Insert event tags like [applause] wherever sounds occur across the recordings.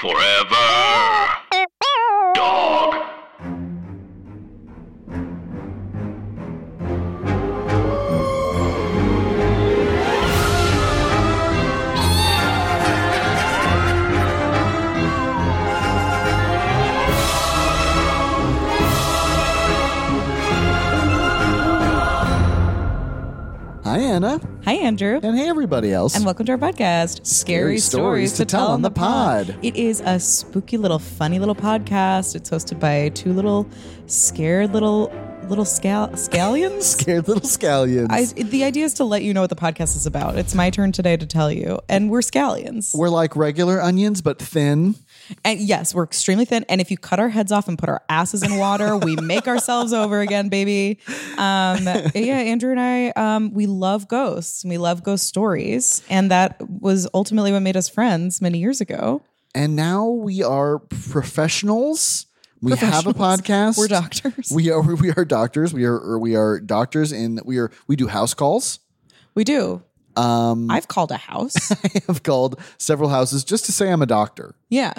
Forever. Hi, Anna. Hi, Andrew. And hey, everybody else. And welcome to our podcast, Scary Stories to Tell on the Pod. It is a spooky little, funny little podcast. It's hosted by two little scared little little scal- scallions. [laughs] Scared little scallions. I, the idea is to let you know what the podcast is about. It's my turn today to tell you, and we're scallions. We're like regular onions, but thin. And yes, we're extremely thin. And if you cut our heads off and put our asses in water, we make ourselves over again, baby. Um, yeah, Andrew and I, um, we love ghosts. And we love ghost stories, and that was ultimately what made us friends many years ago. And now we are professionals. We have a podcast. We're doctors. We are we are doctors. We are we are doctors in we are we do house calls. We do. Um I've called a house. [laughs] I have called several houses just to say I'm a doctor. yeah.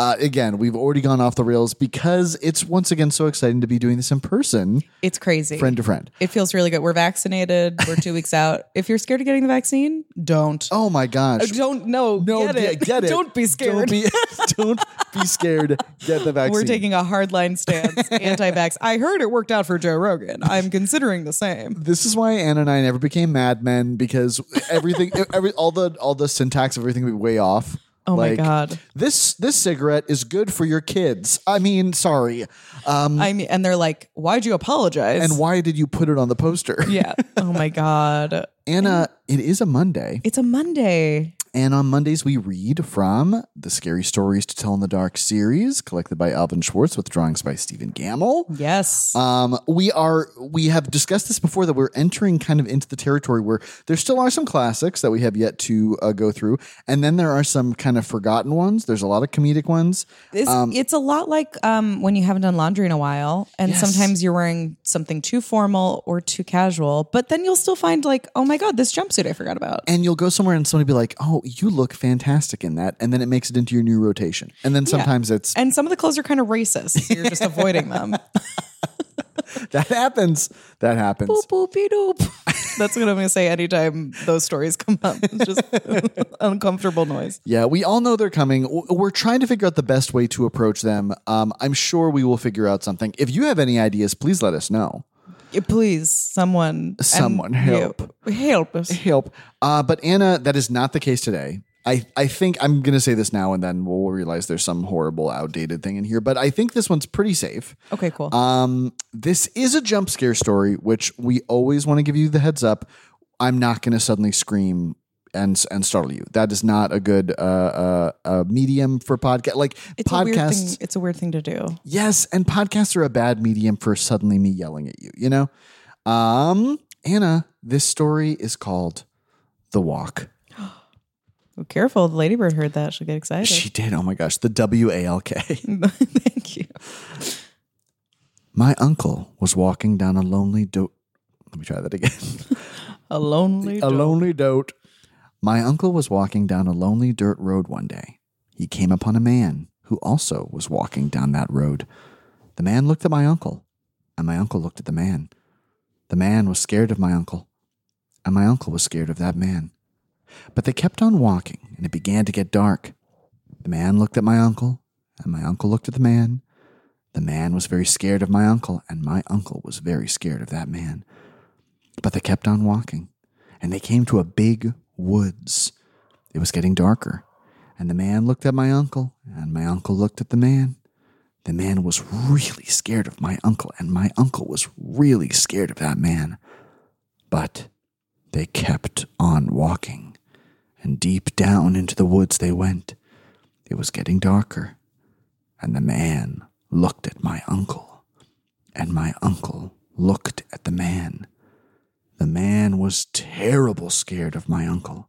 Uh, again, we've already gone off the rails because it's once again so exciting to be doing this in person, It's crazy. friend to friend. It feels really good. We're vaccinated. We're two [laughs] weeks out. If you're scared of getting the vaccine, don't. Oh my gosh. Don't no, no, get it. get, it. [laughs] Don't be scared. Don't be, [laughs] don't be scared. Get the vaccine. We're taking a hardline stance, anti-vax. I heard it worked out for Joe Rogan. I'm considering the same. This is why Anna and I never became madmen because everything, every all the all the syntax of everything would be way off. Oh my God. This this cigarette is good for your kids. I mean, sorry. Um, I mean, and they're like, "Why'd you apologize?" and why did you put it on the poster? yeah. Oh my [laughs] God. Anna, it is a Monday, It's a Monday. And on Mondays we read from the Scary Stories to Tell in the Dark series, collected by Alvin Schwartz with drawings by Stephen Gammell. Yes. Um, we are we have discussed this before that we're entering kind of into the territory where there still are some classics that we have yet to uh, go through, and then there are some kind of forgotten ones. There's a lot of comedic ones. It's, it's a lot like um, when you haven't done laundry in a while, and Yes. sometimes you're wearing something too formal or too casual, but then you'll still find like, oh my god, this jumpsuit I forgot about. And you'll go somewhere and somebody be like, "Oh, you look fantastic in that," and then it makes it into your new rotation. And then sometimes it's And some of the clothes are kind of racist. So you're just avoiding them. [laughs] that happens. That happens. Boop, boopy doop. That's what I'm going to say anytime those stories come up. It's just [laughs] uncomfortable noise. Yeah, we all know they're coming. We're trying to figure out the best way to approach them. Um, I'm sure we will figure out something. If you have any ideas, please let us know. Please, someone. Someone help. Help us. help. Uh, but Anna, that is not the case today. I, I think I'm going to say this now and then we'll realize there's some horrible, outdated thing in here. But I think this one's pretty safe. Okay, cool. Um, this is a jump scare story, which we always want to give you the heads up. I'm not going to suddenly scream and and startle you. That is not a good uh, uh, uh, medium for podcast. Like it's a weird thing. It's a weird thing to do. yes, and podcasts are a bad medium for suddenly me yelling at you. You know, um, Anna, this story is called "The Walk." [gasps] Careful. The ladybird heard that. She'll get excited. She did. Oh my gosh, the W A L K. [laughs] Thank you. My uncle was walking down a lonely do. Let me try that again. [laughs] A lonely. a lonely dote. My uncle was walking down a lonely dirt road one day. He came upon a man who also was walking down that road. The man looked at my uncle, and my uncle looked at the man. The man was scared of my uncle, and my uncle was scared of that man. But they kept on walking, and it began to get dark. The man looked at my uncle, and my uncle looked at the man. The man was very scared of my uncle, and my uncle was very scared of that man. But they kept on walking, and they came to a big woods. It was getting darker, and the man looked at my uncle, and my uncle looked at the man. The man was really scared of my uncle, and my uncle was really scared of that man. But they kept on walking, and deep down into the woods they went. It was getting darker, and the man looked at my uncle, and my uncle looked at the man. The man was terrible scared of my uncle,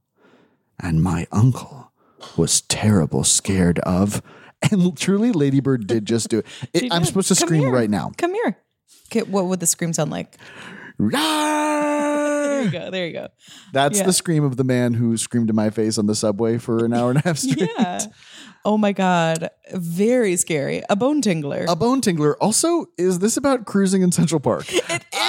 and my uncle was terrible scared of. And truly, Ladybird did just do it. [laughs] It- I'm supposed to Come scream here. right now. Come here. Okay, what would the scream sound like? [laughs] There you go. There you go. That's Yeah. the scream of the man who screamed in my face on the subway for an hour and a half [laughs] straight. Yeah. Oh my God. Very scary. A bone tingler. A bone tingler. Also, is this about cruising in Central Park? [laughs]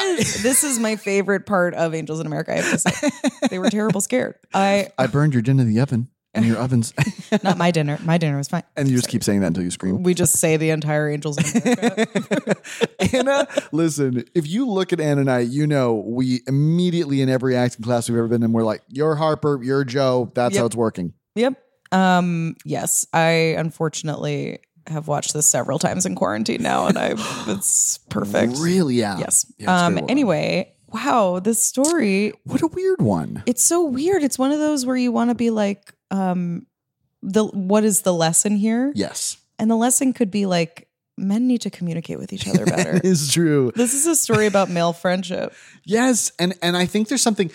It is. this is my favorite part of Angels in America. I have to say, they were terrible scared. I I burned your dinner in the oven and your ovens. [laughs] not my dinner. My dinner was fine. and you just keep saying that until you scream. We just say the entire Angels in America. [laughs] Anna, listen, if you look at Anna and I, you know we immediately in every acting class we've ever been in, we're like, you're Harper, you're Joe. That's Yep. how it's working. yep. Um. Yes. I unfortunately have watched this several times in quarantine now, and I it's perfect. Really? Yeah. Yes. Yeah, um. Anyway. Wow. This story. What a weird one. It's so weird. It's one of those where you want to be like, um, the what is the lesson here? Yes. And the lesson could be like men need to communicate with each other better. [laughs] It is true. this is a story about male friendship. Yes, and and I think there's something.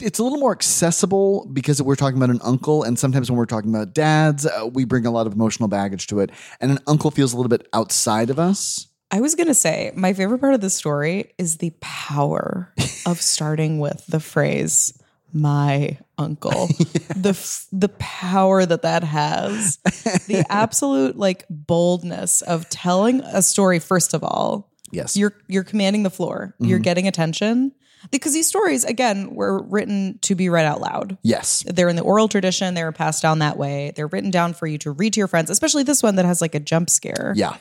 It's a little more accessible because we're talking about an uncle, and sometimes when we're talking about dads, uh, we bring a lot of emotional baggage to it, and an uncle feels a little bit outside of us. I was going to say, my favorite part of the story is the power [laughs] of starting with the phrase my uncle. [laughs] The f- the power that that has. [laughs] The absolute like boldness of telling a story first of all. Yes, You're you're commanding the floor. You're getting attention. Because these stories again were written to be read out loud. yes, They're in the oral tradition. They were passed down that way. They're written down for you to read to your friends, especially this one that has like a jump scare. yeah,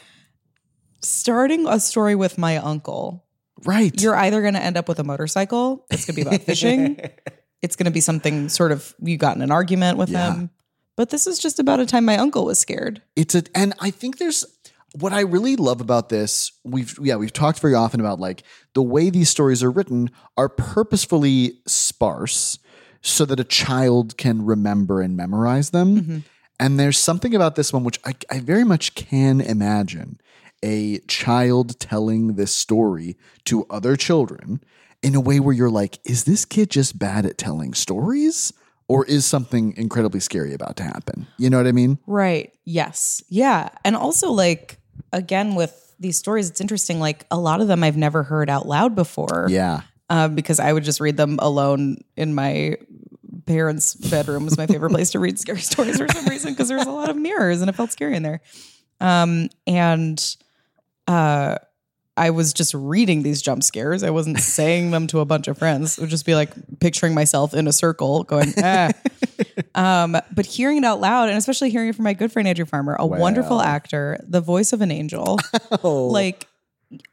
Starting a story with my uncle, right. you're either going to end up with a motorcycle. It's going to be about [laughs] fishing. It's going to be something sort of you got in an argument with Yeah. him. But this is just about a time my uncle was scared. it's a and i think there's what i really love about this we've yeah we've talked very often about like the way these stories are written are purposefully sparse so that a child can remember and memorize them mm-hmm. and there's something about this one which I, I very much can imagine a child telling this story to other children in a way where you're like is this kid just bad at telling stories or is something incredibly scary about to happen you know what i mean Right. Yes. Yeah. And also, like, again, with these stories, it's interesting. Like, a lot of them I've never heard out loud before. yeah um, because I would just read them alone in my parents' bedroom was my favorite place to read scary [laughs] stories for some reason because there was a lot of mirrors and it felt scary in there. Um, and uh, I was just reading these jump scares. I wasn't [laughs] saying them to a bunch of friends. It would just be like picturing myself in a circle going, ah. [laughs] um, but hearing it out loud, and especially hearing it from my good friend Andrew Farmer, a wonderful actor, the voice of an angel, [laughs] like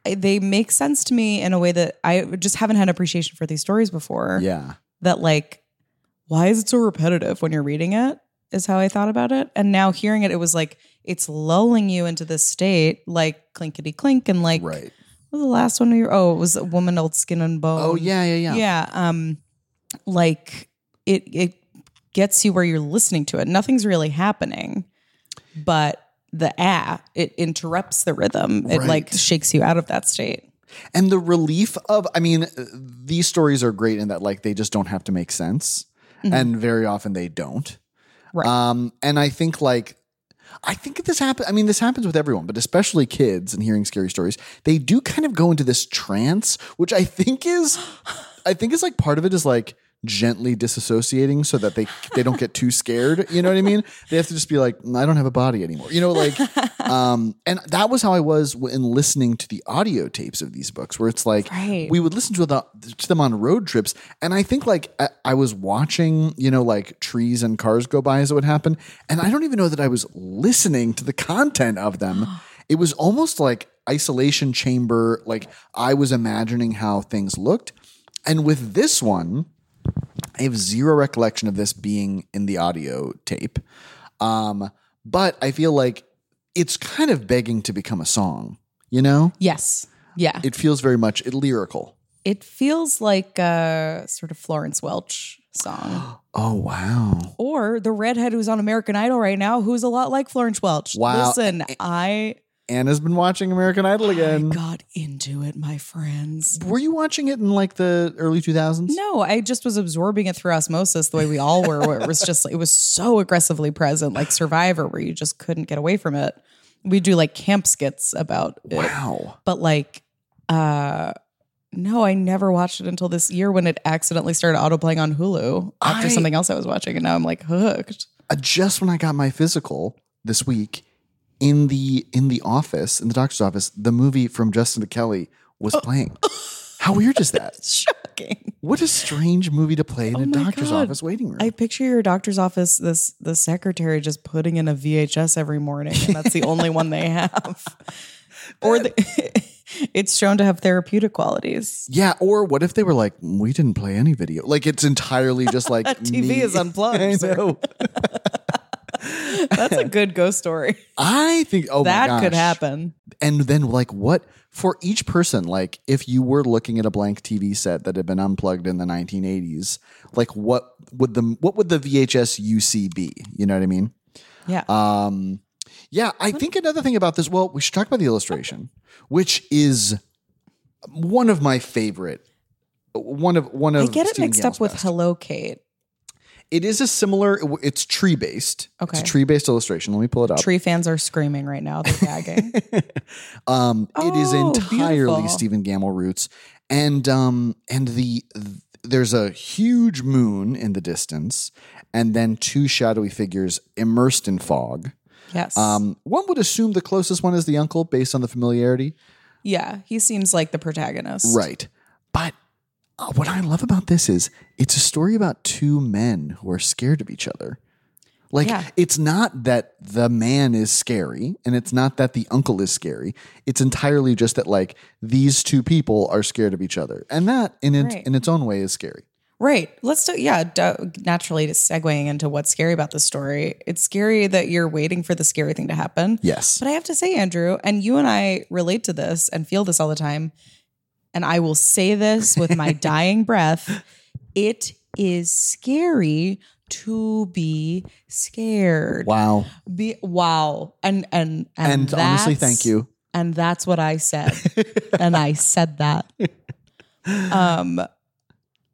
they make sense to me in a way that I just haven't had appreciation for these stories before. Yeah. That like, why is it so repetitive when you're reading it? Is how I thought about it. And now hearing it, it was like it's lulling you into this state, like clinkety clink, and like Right. what was the last one? You oh, it was a woman old skin and bone. Oh yeah, yeah, yeah. yeah. Um, like it it gets you where you're listening to it. Nothing's really happening, but the ah, it interrupts the rhythm. It Right. like shakes you out of that state. And the relief of I mean, these stories are great in that like they just don't have to make sense. And very often they don't. Mm-hmm. Right. Um, and I think like I think this happens. I mean, this happens with everyone, but especially kids and hearing scary stories. They do kind of go into this trance, which I think is, I think is like part of it is like gently disassociating so that they they don't get too scared. You know what I mean? They have to just be like, "Mm, I don't have a body anymore. You know, like, [laughs] um, and that was how I was in listening to the audio tapes of these books, where it's like Right. we would listen to, the, to them on road trips, and I think like I, I was watching, you know, like trees and cars go by as it would happen, and I don't even know that I was listening to the content of them. [gasps] it was almost like isolation chamber, like I was imagining how things looked, and with this one. I have zero recollection of this being in the audio tape. Um, but I feel like it's kind of begging to become a song, you know? Yes. Yeah. It, It feels very much lyrical. It feels like a sort of Florence Welch song. [gasps] Oh, wow. or the redhead who's on American Idol right now, who's a lot like Florence Welch. Wow. Listen, I Anna's been watching American Idol again. I got into it, my friends. Were you watching it in like the early 2000s? No, I just was absorbing it through osmosis the way we all were, where it was just, it was so aggressively present, like Survivor, where you just couldn't get away from it. We do like camp skits about it. Wow. But like, uh, no, I never watched it until this year when it accidentally started autoplaying on Hulu after I- something else I was watching. And now I'm like hooked. uh, just when I got my physical this week in the in the office in the doctor's office, the movie from Justin to Kelly was oh. playing. How weird is that? [laughs] Shocking. What a strange movie to play in oh a Oh my doctor's God. office waiting room. I picture your doctor's office, this the secretary just putting in a VHS every morning, and that's the [laughs] only one they have. Or the, [laughs] it's shown to have therapeutic qualities. yeah, or what if they were like, we didn't play any video? Like it's entirely just like TV me. is unplugged, I know. [laughs] That's a good ghost story. I think oh my that could happen. and then like what for each person like if you were looking at a blank tv set that had been unplugged in the 1980s like what would the what would the vhs uc be you know what i mean Yeah. um yeah i think another thing about this well we should talk about the illustration which is one of my favorite one of one of I get it Stephen mixed Gale's up with best. Hello Kate. It is a similar it's tree based Okay. it's a tree based illustration let me pull it up Tree fans are screaming right now. They're gagging. [laughs] Um, it is Oh, entirely beautiful. Stephen Gammell roots, and um, and the there's a huge moon in the distance, and then two shadowy figures immersed in fog. yes. Um, one would assume the closest one is the uncle, based on the familiarity, yeah, he seems like the protagonist. right? But Uh, what I love about this is it's a story about two men who are scared of each other. Like Yeah. it's not that the man is scary and it's not that the uncle is scary. It's entirely just that like these two people are scared of each other. And that in it in its own way is scary. Right. Let's do, yeah, do, naturally just segueing into what's scary about the story. It's scary that you're waiting for the scary thing to happen. Yes. But I have to say, Andrew, and you and I relate to this and feel this all the time. And I will say this with my [laughs] dying breath it is scary to be scared. Wow. Be, wow. And, and, and, And honestly, thank you. And that's what I said. [laughs] and I said that. Um,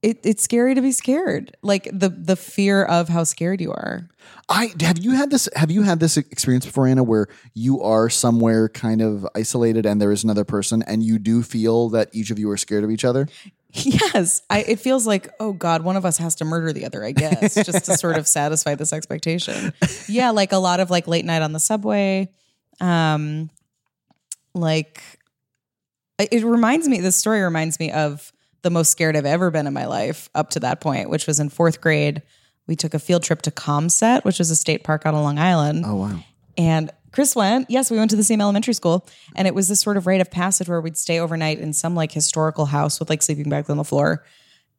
it, it's scary to be scared. Like the the fear of how scared you are. I have you had this have you had this experience before, Anna, where you are somewhere kind of isolated and there is another person and you do feel that each of you are scared of each other? Yes, I, it feels like oh god, one of us has to murder the other. I guess just to sort of [laughs] satisfy this expectation. Yeah, like a lot of like late night on the subway. Um, like it it reminds me. This story reminds me of the most scared I've ever been in my life up to that point, which was in fourth grade. We took a field trip to Caumsett, which is a state park out on Long Island. Oh wow. And Chris went. Yes, we went to the same elementary school. And it was this sort of rite of passage where we'd stay overnight in some like historical house with like sleeping bags on the floor.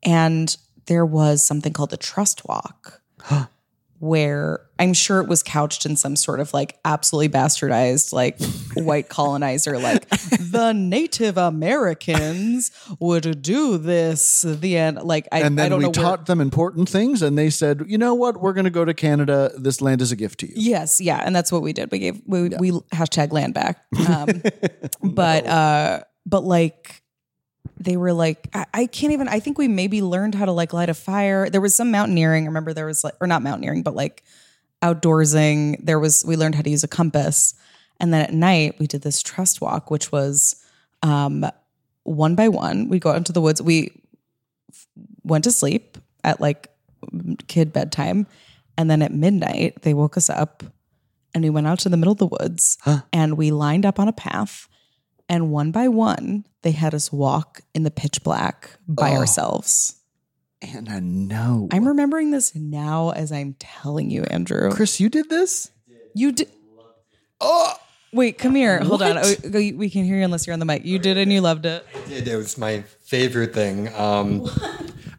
And there was something called the Trust Walk, [gasps] where I'm sure it was couched in some sort of like absolutely bastardized, like white [laughs] colonizer, like the Native Americans would do this. The end. Like, I, And I then don't we know. where- taught them important things and they said, you know what, we're gonna go to Canada. This land is a gift to you. Yes, yeah, and that's what we did. We gave we we hashtag land back. Um, [laughs] but uh, but like they were like I, I can't even. I think we maybe learned how to like light a fire. There was some mountaineering. I remember there was like or not mountaineering, but like outdoorsing. There was we learned how to use a compass, and then at night we did this trust walk, which was um one by one. We go out into the woods. We went to sleep at like kid bedtime. And then at midnight, they woke us up and we went out to the middle of the woods and we lined up on a path. And one by one, they had us walk in the pitch black by Oh. ourselves. I know I'm remembering this now as I'm telling you, Andrew. Chris, you did this? You did. Oh, wait, come here. Hold on. Oh, we we can hear you unless you're on the mic. You did and you loved it. It, it was my favorite thing. Um,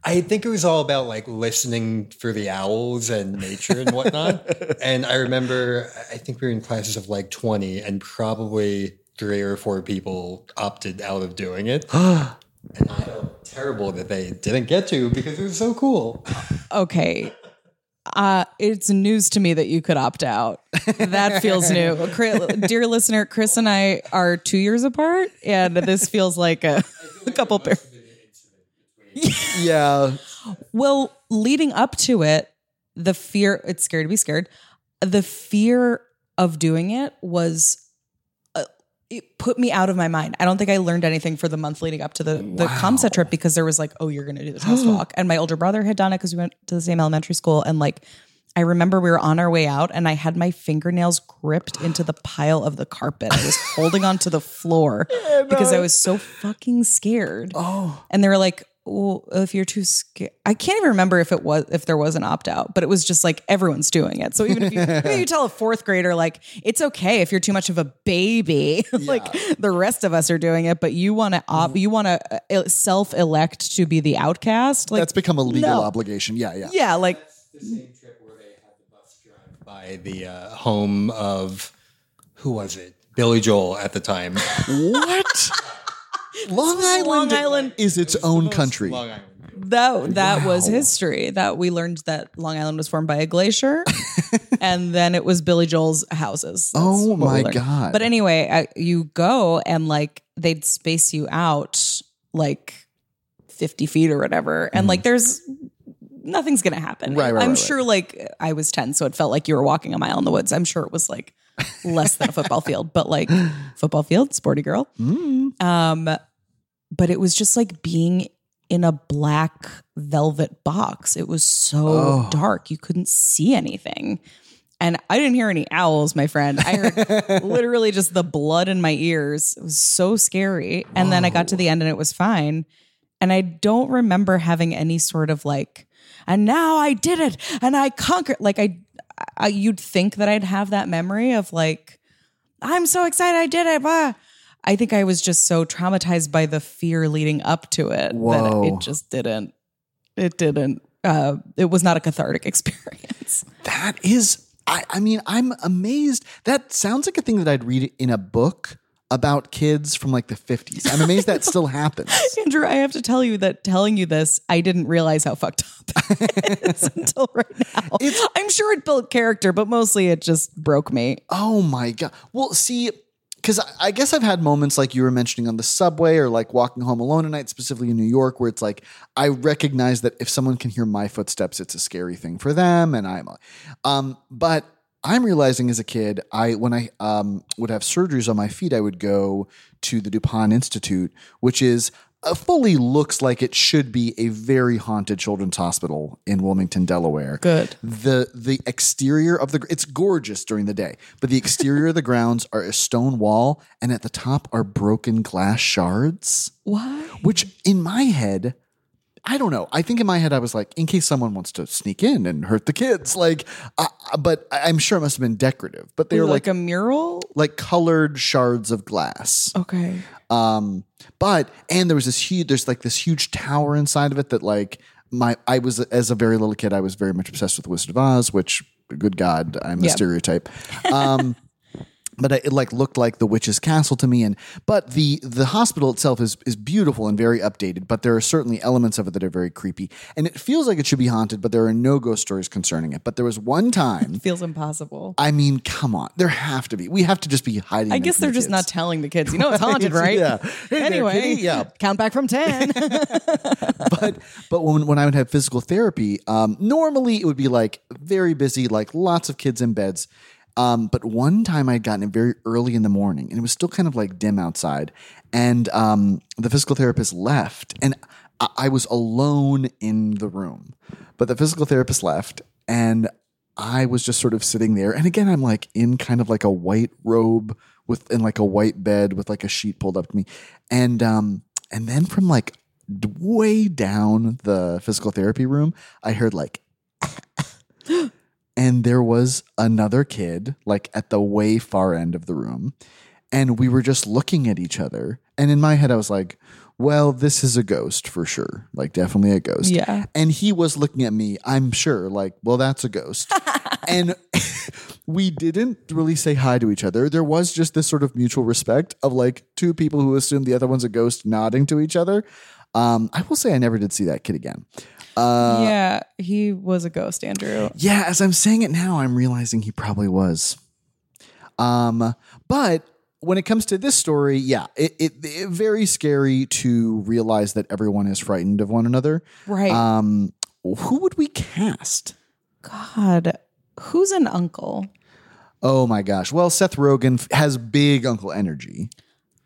I think it was all about like listening for the owls and nature and whatnot. [laughs] and I remember, I think we were in classes of like 20, and probably three or four people opted out of doing it. [gasps] and I felt terrible that they didn't get to because it was so cool. Okay. Uh, it's news to me that you could opt out. That feels new. [laughs] Dear listener, Chris and I are two years apart, and this feels like a, a couple pair. [laughs] Yeah. Well, leading up to it, the fear, it's scary to be scared. The fear of doing it was, it put me out of my mind. I don't think I learned anything for the month leading up to the, the Caumsett trip because there was like, oh, you're going to do the trust [gasps] walk. And my older brother had done it because we went to the same elementary school. And like, I remember we were on our way out and I had my fingernails gripped into the pile of the carpet. I was [laughs] holding onto the floor because I was so fucking scared. Oh. And they were like, well, if you're too scared, I can't even remember if it was if there was an opt out, but it was just like everyone's doing it. So even if you, even if you [laughs] tell a fourth grader like it's okay if you're too much of a baby, [laughs] like the rest of us are doing it, but you want to op, you want to self elect to be the outcast, like That's become a legal no. obligation. Yeah, yeah. yeah, like the same trip where they had the bus drive by the uh, home of who was it? Billy Joel at the time. [laughs] What? Long Island, Long Island. is its own country. Long Island. that that was history. That we learned that Long Island was formed by a glacier, [laughs] and then it was Billy Joel's houses. That's Oh my. God. But anyway, I, you go and like they'd space you out like fifty feet or whatever, and like there's nothing's gonna happen. Right, right, I'm right, sure like I was ten, so it felt like you were walking a mile in the woods. I'm sure it was like less than a football field, but like [gasps] football field, sporty girl. Mm. Um, but it was just like being in a black velvet box. It was so Oh. dark. You couldn't see anything. And I didn't hear any owls, my friend. I heard [laughs] literally just the blood in my ears. It was so scary. And then I got to the end and it was fine. And I don't remember having any sort of like, and now I did it and I conquered. Like I, I you'd think that I'd have that memory of like, I'm so excited I did it. Blah. I think I was just so traumatized by the fear leading up to it Whoa. that it just didn't. It didn't. Uh, it was not a cathartic [laughs] experience. That is, I, I mean, I'm amazed. That sounds like a thing that I'd read in a book about kids from like the 50s. I'm amazed that still [laughs] happens. Andrew, I have to tell you that telling you this, I didn't realize how fucked up [laughs] it is until right now. It's- I'm sure it built character, but mostly it just broke me. Oh my God. Well, see, because I, guess I've had moments like you were mentioning on the subway or like walking home alone at night, specifically in New York, where it's like I recognize that if someone can hear my footsteps, it's a scary thing for them. And I'm, um, but I'm realizing as a kid, I when I um, would have surgeries on my feet, I would go to the Dupont Institute, which is Uh, fully looks like it should be a very haunted children's hospital in Wilmington, Delaware. Good. The the exterior of the it's gorgeous during the day, but the exterior of the grounds are a stone wall, and at the top are broken glass shards. Why? Which in my head, I don't know. I think in my head I was like, in case someone wants to sneak in and hurt the kids, like. Uh, but I'm sure it must have been decorative. But they were like, like a mural? like colored shards of glass. Okay. Um, but and there was this huge, there's like this huge tower inside of it that like my I was as a very little kid, I was very much obsessed with Wizard of Oz, which good God, I'm a stereotype. Um, but it like looked like the witch's castle to me, and but the the hospital itself is is beautiful and very updated. But there are certainly elements of it that are very creepy, and it feels like it should be haunted. But there are no ghost stories concerning it. But there was one time. [laughs] Feels impossible. I mean, come on. There have to be. We have to just be hiding. I guess they're the just kids. not telling the kids. You know it's [laughs] haunted, right? Yeah. Hey anyway, kitty. Yeah. count back from 10. [laughs] but but when when I would have physical therapy, um, normally it would be like very busy, like lots of kids in beds. Um, but one time I had gotten it very early in the morning, and it was still kind of like dim outside, and um, the physical therapist left, and I, I was alone in the room. But the physical therapist left, and I was just sort of sitting there. And again, I'm like in kind of like a white robe with in like a white bed with like a sheet pulled up to me, and um, and then from like way down the physical therapy room, I heard like, and there was another kid like at the way far end of the room, and we were just looking at each other. And in my head, I was like, well, this is a ghost for sure. Like, definitely a ghost. Yeah. And he was looking at me, I'm sure, like, well, that's a ghost. [laughs] and [laughs] we didn't really say hi to each other. There was just this sort of mutual respect of like two people who assumed the other one's a ghost nodding to each other. Um, I will say I never did see that kid again. Uh, yeah, he was a ghost, Andrew. yeah, as I'm saying it now, I'm realizing he probably was. Um, but when it comes to this story, yeah, it, it, it very scary to realize that everyone is frightened of one another. Right. Um, who would we cast? God, who's an uncle? Oh my gosh. Well, Seth Rogen has big uncle energy.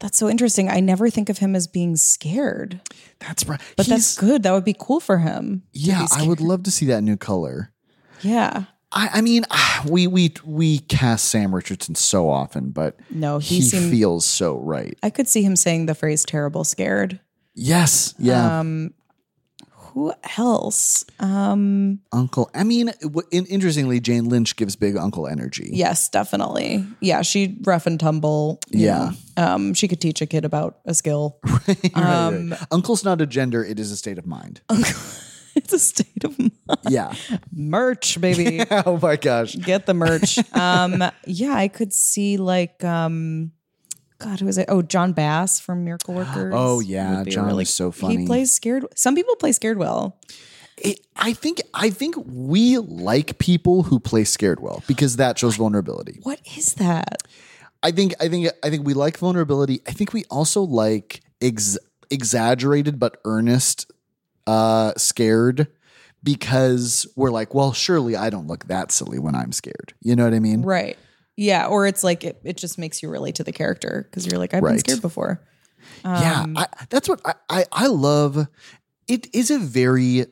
That's so interesting. I never think of him as being scared, That's right. but He's- that's good. That would be cool for him. yeah. I would love to see that new color. Yeah. I, I mean, we we we cast Sam Richardson so often, but No, he he, seemed- feels so right. I could see him saying the phrase "terrible scared." Yes, yeah, Um, who else? Um, Uncle. I mean, w- in, interestingly, Jane Lynch gives Big Uncle energy. yes, definitely. Yeah, she rough and tumble. Yeah. know. Um, she could teach a kid about a skill. [laughs] Right, right. Um, Uncle's not a gender; it is a state of mind. [laughs] it's a state of mind. yeah. merch, baby. [laughs] oh my gosh. Get the merch. Um, yeah, I could see like um God, who is it? Oh, Jon Bass from Miracle [gasps] Workers. Oh, yeah, would be a Jon is so funny. He plays scared. Some people play scared well. It, I think I think we like people who play scared well because that shows vulnerability. What is that? I think I think I think we like vulnerability. I think we also like ex- exaggerated but earnest uh scared because we're like, well, surely I don't look that silly when I'm scared. You know what I mean? Right. Yeah, or it's like it, it just makes you relate to the character because you're like, I've been scared before. yeah, Um, I, that's what I, I I love. It is a very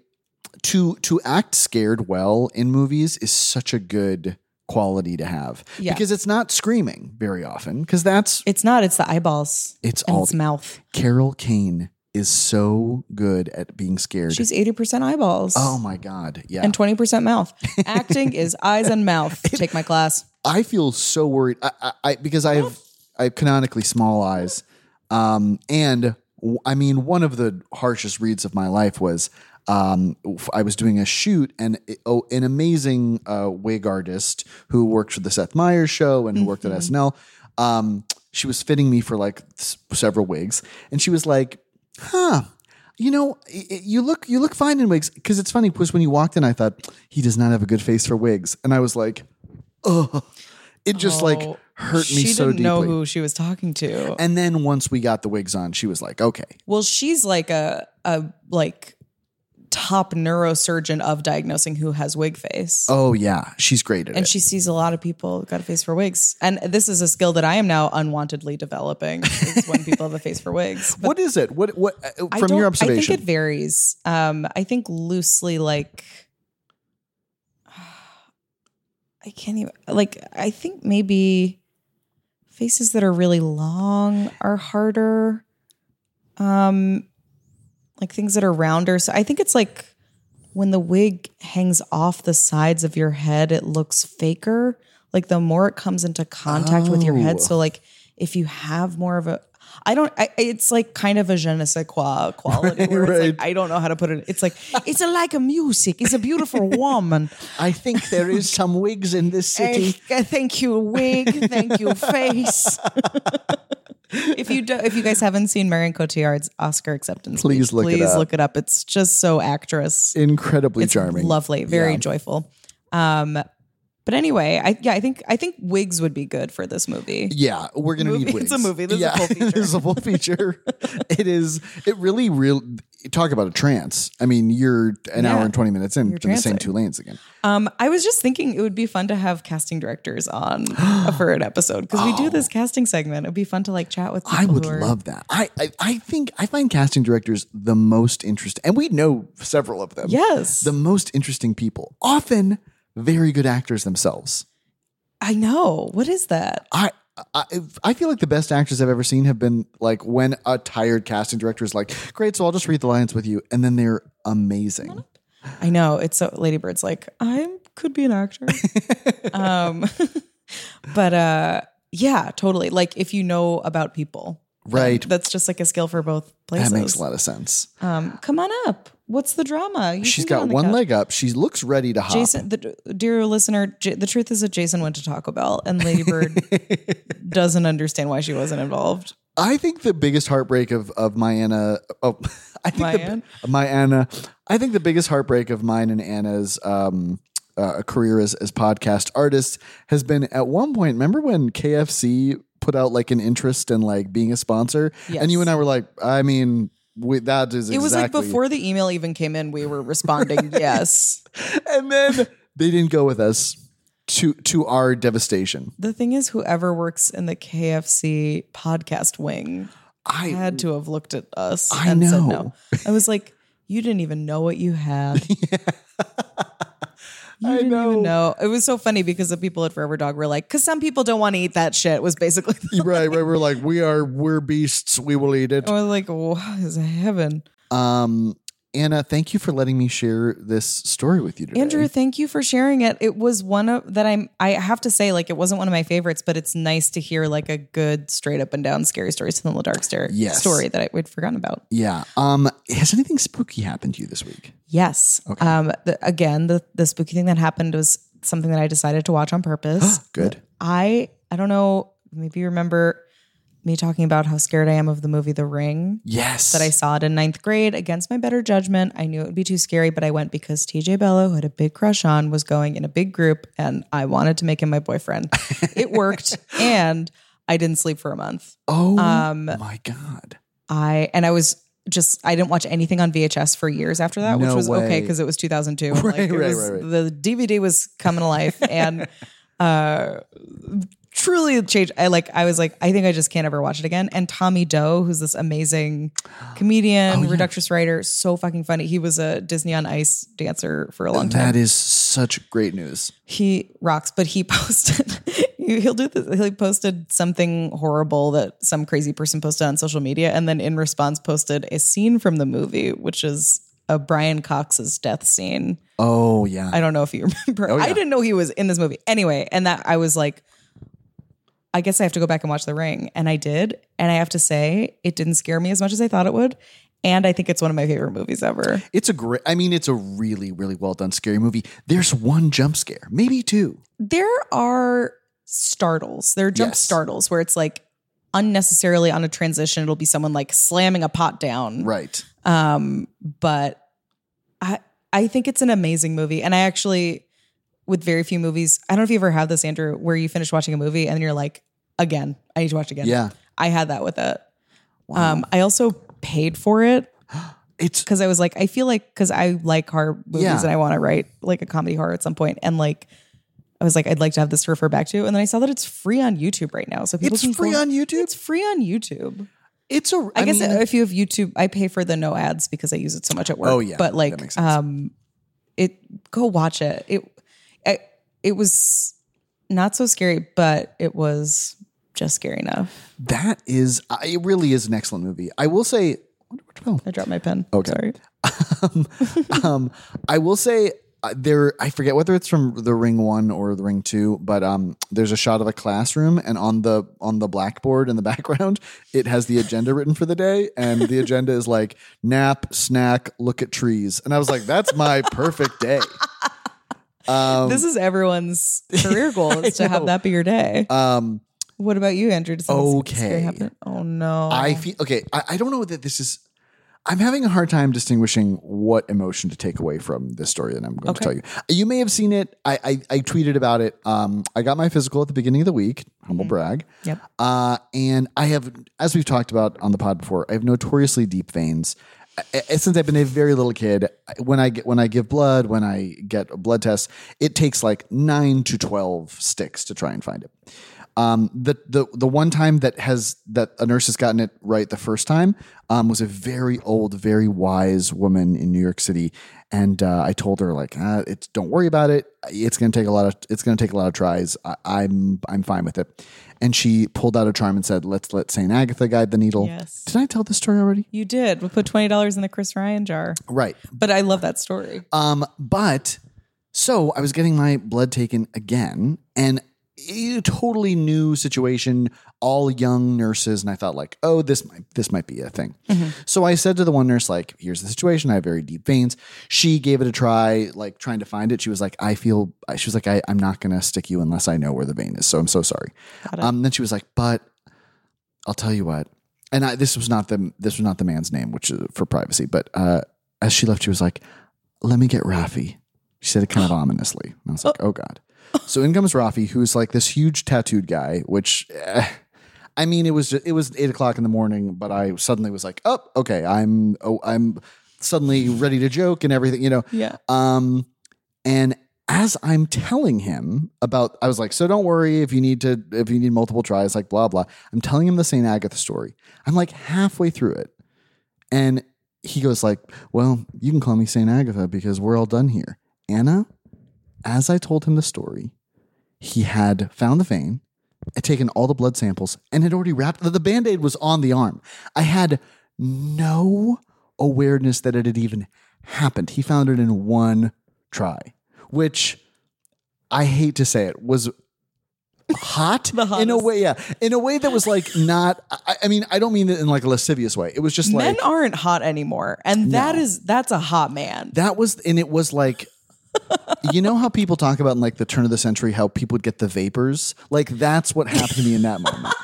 to to act scared well in movies is such a good quality to have Yeah. because it's not screaming very often because that's It's not, it's the eyeballs it's all its mouth. Carol Kane is so good at being scared. She's 80% eyeballs. oh my god, yeah. And 20% mouth. [laughs] Acting is eyes and mouth. Take my class. I feel so worried. I, I, I because I have I have canonically small eyes, um, and w- I mean one of the harshest reads of my life was um, I was doing a shoot and it- oh, an amazing uh, wig artist who worked for the Seth Meyers show and who worked at SNL. Um, she was fitting me for like s- several wigs, and she was like, "Huh." You know, i- i- you look you look fine in wigs because it's funny because when you walked in, I thought he does not have a good face for wigs, and I was like, oh, it just like Oh, hurt me so deeply. she so didn't deeply. know who she was talking to. and then once we got the wigs on, she was like, okay, Well, she's like a a like top neurosurgeon of diagnosing who has wig face. oh yeah, she's great at it. And it. she sees a lot of people who've got a face for wigs. And this is a skill that I am now unwantedly developing [laughs] is when people have a face for wigs. What is it? What what uh, I from your observation? I think it varies. Um, I think loosely like I can't even like I think maybe faces that are really long are harder. Um like things that are rounder. So I think it's like when the wig hangs off the sides of your head, it looks faker. Like the more it comes into contact with your Oh. head. So like if you have more of a I don't I, it's like kind of a je ne sais quoi quality it's right. like I don't know how to put it. It's like it's a, like a music. It's a beautiful woman. I think there is some wigs in this Eh, thank you, wig. Thank you, face. if you do, if you guys haven't seen Marion Cotillard's Oscar acceptance, Please speech, look it please up. look it up. It's just so actress. Incredibly It's charming, lovely, very Yeah. joyful. Um, but anyway, I yeah, I think I think wigs would be good for this movie. Yeah, we're gonna Movie- need wigs. [laughs] it's a movie. This is a yeah, full feature. [laughs] this is a full feature. [laughs] it is. It really, real. Talk about a trance. I mean, you're an Yeah. hour and twenty minutes in to the same two lanes again. Um, I was just thinking it would be fun to have casting directors on [gasps] for an episode because we do this casting segment. It'd be fun to like chat with. People Oh. I would are, love that. I, I I think I find casting directors the most interesting, and we know several of them. Yes, the most interesting people. Often very good actors themselves. I know. What is that? I. I, I feel like the best actors I've ever seen have been like when a tired casting director is like, "Great, so I'll just read the lines with you," and then they're amazing. I know. It's so Lady Bird's like, I could be an actor. [laughs] um [laughs] but uh yeah, totally. Like if you know about people. Right. That's just like a skill for both places. That makes a lot of sense. Um, come on up. What's the drama? You She's got on one couch. leg up. She looks ready to hop. Jason, the dear listener, J- the truth is that Jason went to Taco Bell and Lady Bird [laughs] doesn't understand why she wasn't involved. I think the biggest heartbreak of of my Anna. Oh, [laughs] I think My the, Ann? my Anna. I think the biggest heartbreak of mine and Anna's um, uh, career as as podcast artist has been at one point. Remember when KFC put out like an interest in like being a sponsor, Yes. and you and I were like, I mean, we, that is It was like before the email even came in, we were responding, [laughs] yes. and then they didn't go with us to to our devastation. The thing is, whoever works in the KFC podcast wing I had to have looked at us I and said know. no. I was like, you didn't even know what you had. [laughs] [laughs] You I didn't know. even know. It was so funny because the people at Forever Dog were like, because some people don't want to eat that shit. Was basically. right, right. [laughs] We're like, we are, we're beasts. We will eat it. I was like, what is heaven? Um, Anna, thank you for letting me share this story with you today. Andrew, thank you for sharing it. It was one of that I'm I have to say, like it wasn't one of my favorites, but it's nice to hear like a good straight up and down scary stories from the dark stare Yes. story that I would forgotten about. Yeah. Um, has anything spooky happened to you this week? Yes. Okay. Um the, again, the the spooky thing that happened was something that I decided to watch on purpose. [gasps] Good. I I don't know, maybe you remember me talking about how scared I am of the movie The Ring. Yes. that I saw it in ninth grade against my better judgment. I knew it would be too scary, but I went because TJ Bello, who had a big crush on, was going in a big group and I wanted to make him my boyfriend. [laughs] it worked and I didn't sleep for a month. Oh Um, my God. I and I was just I didn't watch anything on VHS for years after that, which No was okay because it was 2002. [laughs] Right, like, it right, was- right, right. The DVD was coming to life and [laughs] uh truly changed. I like I was like, I think I just can't ever watch it again. And Tommy Doe, who's this amazing comedian, Oh, reductress writer, so fucking funny. He was a Disney on Ice dancer for a long time That is such great news. he rocks but he [laughs] posted he'll do this he posted something horrible that some crazy person posted on social media and then in response posted a scene from the movie which is a brian cox's death scene Oh yeah. i don't know if you [laughs] remember Oh, yeah. i didn't know he was in this movie anyway and that i was like i guess i have to go back and watch the ring and i did and i have to say it didn't scare me as much as i thought it would and i think it's one of my favorite movies ever It's a great. I mean, it's a really, really well done scary movie. There's one jump scare, maybe two. there are startles. There are jump Yes. startles where it's like unnecessarily on a transition. It'll be someone like slamming a pot down. Right. Um, but I I think it's an amazing movie. And I actually, with very few movies, I don't know if you ever have this, Andrew, where you finish watching a movie and you're like, again, I need to watch again. Yeah. I had that with it. Um, I also paid for it [gasps] It's because I was like, I feel like because I like horror movies Yeah. and I want to write like a comedy horror at some point, and like I was like, I'd like to have this to refer back to, and then I saw that it's free on YouTube right now, so people it's can free on YouTube. It's free on YouTube. It's a. I, guess mean, if you have YouTube, I pay for the no ads because I use it so much at work. Oh, yeah. but like, That makes sense. um, it go watch it. It, it was not so scary, but it was just scary enough. that is. It really is an excellent movie. I will say. I dropped my pen. Okay. sorry. um, [laughs] um, I will say uh, there. I forget whether it's from the Ring One or the Ring Two, but um, there's a shot of a classroom, and on the on the blackboard in the [laughs] background, it has the agenda written for the day, and the agenda is like nap, snack, look at trees, and I was like, that's my perfect day. [laughs] Um, this is everyone's [laughs] career goal is to have that be your day. um, What about you, Andrew? Something Okay. Oh no. I feel okay. I, I don't know that this is. I'm having a hard time distinguishing what emotion to take away from this story that I'm going to tell you. You may have seen it. I, I, I tweeted about it. Um, I got my physical at the beginning of the week. Humble brag. Yep. Uh, and I have, as we've talked about on the pod before, I have notoriously deep veins. Since I've been a very little kid, when I get when I give blood, when I get a blood test, it takes like nine to twelve sticks to try and find it. Um, the the the one time that has that a nurse has gotten it right the first time um, was a very old, very wise woman in New York City, and uh, I told her like, ah, it's don't worry about it. It's gonna take a lot of it's gonna take a lot of tries. I, I'm I'm fine with it. And she pulled out a charm and said, "Let's let Saint Agatha guide the needle." Yes. Did I tell this story already? you did. We put twenty dollars in the Chris Ryan jar. Right. But I love that story. Um, but so I was getting my blood taken again, and a totally new situation, all young nurses, and I thought like, oh, this might this might be a thing. So I said to the one nurse, like, here's the situation. I have very deep veins. She gave it a try, like trying to find it. She was like, I feel. She was like, I, I'm not gonna stick you unless I know where the vein is. So I'm so sorry. Um, then she was like, but I'll tell you what. And I, this was not the this was not the man's name, which is for privacy. But uh, as she left, she was like, "Let me get Rafi." She said it kind of [gasps] ominously. And I was like, "Oh God." So in comes Rafi, who's like this huge tattooed guy. Which, eh, I mean, it was just, it was eight o'clock in the morning, but I suddenly was like, "Oh, okay." I'm oh, I'm suddenly ready to joke and everything. You know. Yeah. Um, and as I'm telling him about, I was like, so don't worry if you need to, if you need multiple tries, like blah, blah. I'm telling him the St. Agatha story. I'm like halfway through it. And he goes like, well, you can call me St. Agatha because we're all done here. Anna, as I told him the story, he had found the vein, had taken all the blood samples, and had already wrapped the band aid was on the arm. I had no awareness that it had even happened. He found it in one try, which I hate to say it was hot [laughs] in a way. Yeah, in a way that was like not. I, I mean, I don't mean it in like a lascivious way. It was just Men like aren't hot anymore. And that No. is that's a hot man. that was, and it was like. You know how people talk about in like the turn of the century how people would get the vapors? Like that's what happened to me in that moment.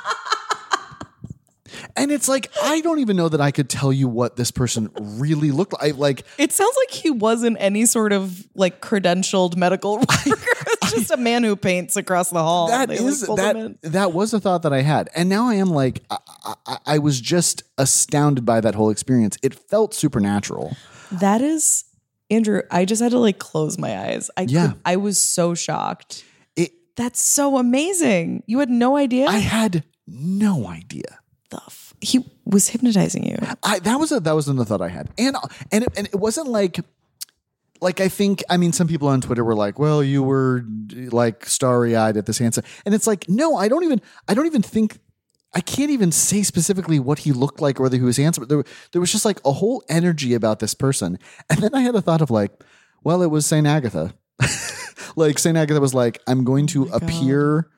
And it's like I don't even know that I could tell you what this person really looked like. Like It sounds like he wasn't any sort of like credentialed medical [laughs] worker. It's just a man who paints across the hall. that is pulled him in. that that was a thought that I had, and now I am like I, I, I was just astounded by that whole experience. It felt supernatural. That is Andrew. I just had to like close my eyes. I Yeah. could, I was so shocked. It That's so amazing. You had no idea. I had no idea. the f- he was hypnotizing you. I that was a that was another thought I had, and and it, and it wasn't like like I think I mean some people on Twitter were like, well, you were like starry eyed at this answer, and it's like no, I don't even I don't even think. I can't even say specifically what he looked like or whether he was handsome. There, there was just like a whole energy about this person. And then I had a thought of like, well, it was St. Agatha. [laughs] like St. Agatha was like, I'm going oh to my God. appear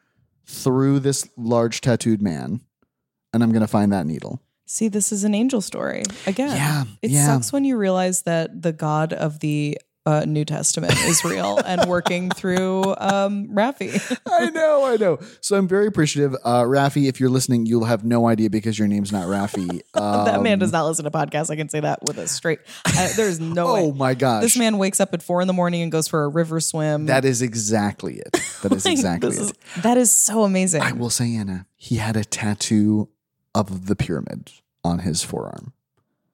through this large tattooed man and I'm going to find that needle. See, this is an angel story again. Yeah, it yeah. sucks when you realize that the God of the uh, New Testament is real [laughs] and working through um, Raffi. [laughs] I know, I know. So I'm very appreciative. Uh, Rafi, if you're listening, you'll have no idea because your name's not Rafi. [laughs] that man Um, does not listen to podcasts. I can say that with a straight. Uh, there's no way. Oh my gosh. This man wakes up at four in the morning and goes for a river swim. That is exactly it. That is Like, exactly this it. is- that is so amazing. I will say, Anna, he had a tattoo of the pyramid on his forearm,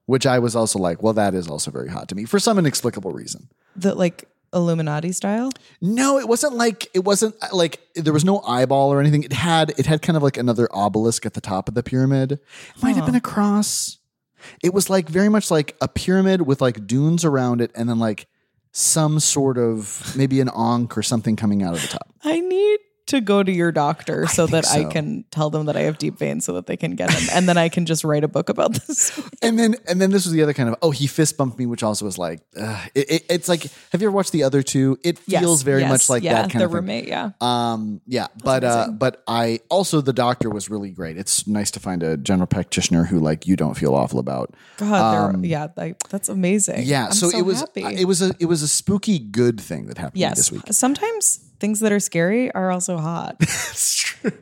which I was also like, well, that is also very hot to me for some inexplicable reason. the like Illuminati style. No, it wasn't like it wasn't uh, like there was no eyeball or anything. It had it had kind of like another obelisk at the top of the pyramid. It might have been a cross. It was like very much like a pyramid with like dunes around it, and then like some sort of maybe an ankh or something coming out of the top. I need to go to your doctor so think that I can tell them that I have deep veins so that they can get him, and then I can just write a book about this. [laughs] And then and then this was the other kind of oh he fist bumped me, which also was like uh, it, it- it's like have you ever watched the other two? It Yes, feels very yes, much like yeah, that kind the of thing. roommate. Yeah, Um, yeah, but uh, but I also the doctor was really great. It's nice to find a general practitioner who like you don't feel awful about. God, they're yeah, like, that's amazing. Um, Yeah, I'm so, it was happy. it was a it was a spooky good thing that happened yes. this week. Sometimes things that are scary are also hot. [laughs] That's true.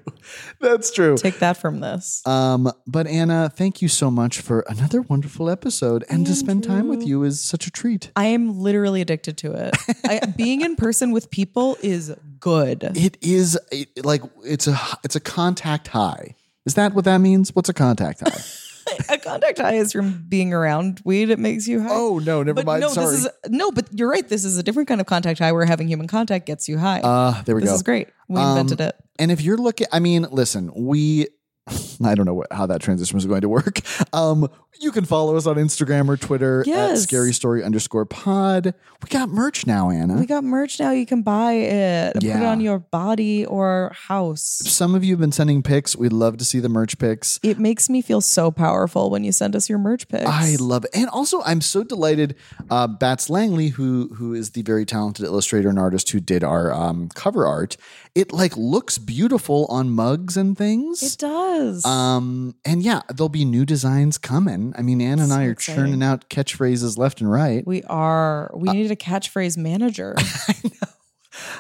That's true. Take that from this. Um, but Anna, thank you so much for another wonderful episode, and to spend time with you is such a treat. I am literally addicted to it. [laughs] I, being in person with people is good. It is it, like it's a it's a contact high. Is that what that means? What's a contact high? [laughs] [laughs] A contact high is from being around weed. It makes you high. oh no, never but mind. no, Sorry. this is no. But you're right. This is a different kind of contact high where having human contact gets you high. uh, there we this go. This is great. We Um, invented it. And if you're looking, I mean, listen, we, [laughs] I don't know what, how that transition was going to work. [laughs] Um, you can follow us on Instagram or Twitter at scary story underscore pod. We got merch now, Anna. We got merch now. You can buy it and put it on your body or house. Some of you have been sending pics. We'd love to see the merch pics. It makes me feel so powerful when you send us your merch pics. I love it. And also, I'm so delighted. Uh, Bats Langley, who who is the very talented illustrator and artist who did our um, cover art, it like looks beautiful on mugs and things. it does. Um, and yeah, there'll be new designs coming. I mean, Ann and So I are exciting. churning out catchphrases left and right. we are. We uh, need a catchphrase manager. [laughs] I know.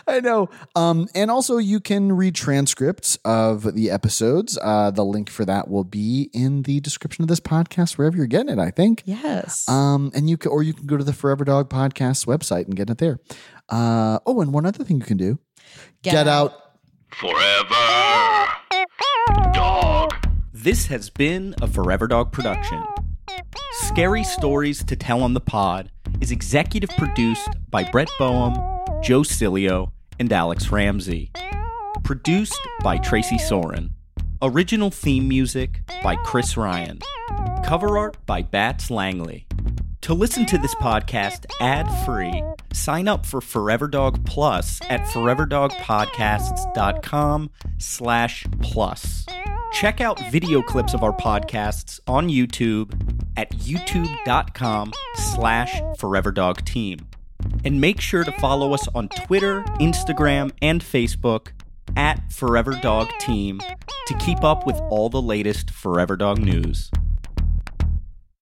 I know. Um, and also, you can read transcripts of the episodes. Uh, the link for that will be in the description of this podcast, wherever you're getting it. I think. yes. Um, and you can, or you can go to the Forever Dog Podcast website and get it there. Uh, oh, and one other thing you can do: get, out. Forever. Dog. This has been a Forever Dog production. Scary Stories to Tell on the Pod is executive produced by Brett Boehm, Joe Cilio, and Alex Ramsey. Produced by Tracy Soren. Original theme music by Chris Ryan. Cover art by Bats Langley. To listen to this podcast ad free, sign up for Forever Dog Plus at foreverdogpodcasts.com slash plus. Check out video clips of our podcasts on YouTube at youtube.com slash foreverdogteam. And make sure to follow us on Twitter, Instagram, and Facebook at Forever Dog Team to keep up with all the latest Forever Dog news.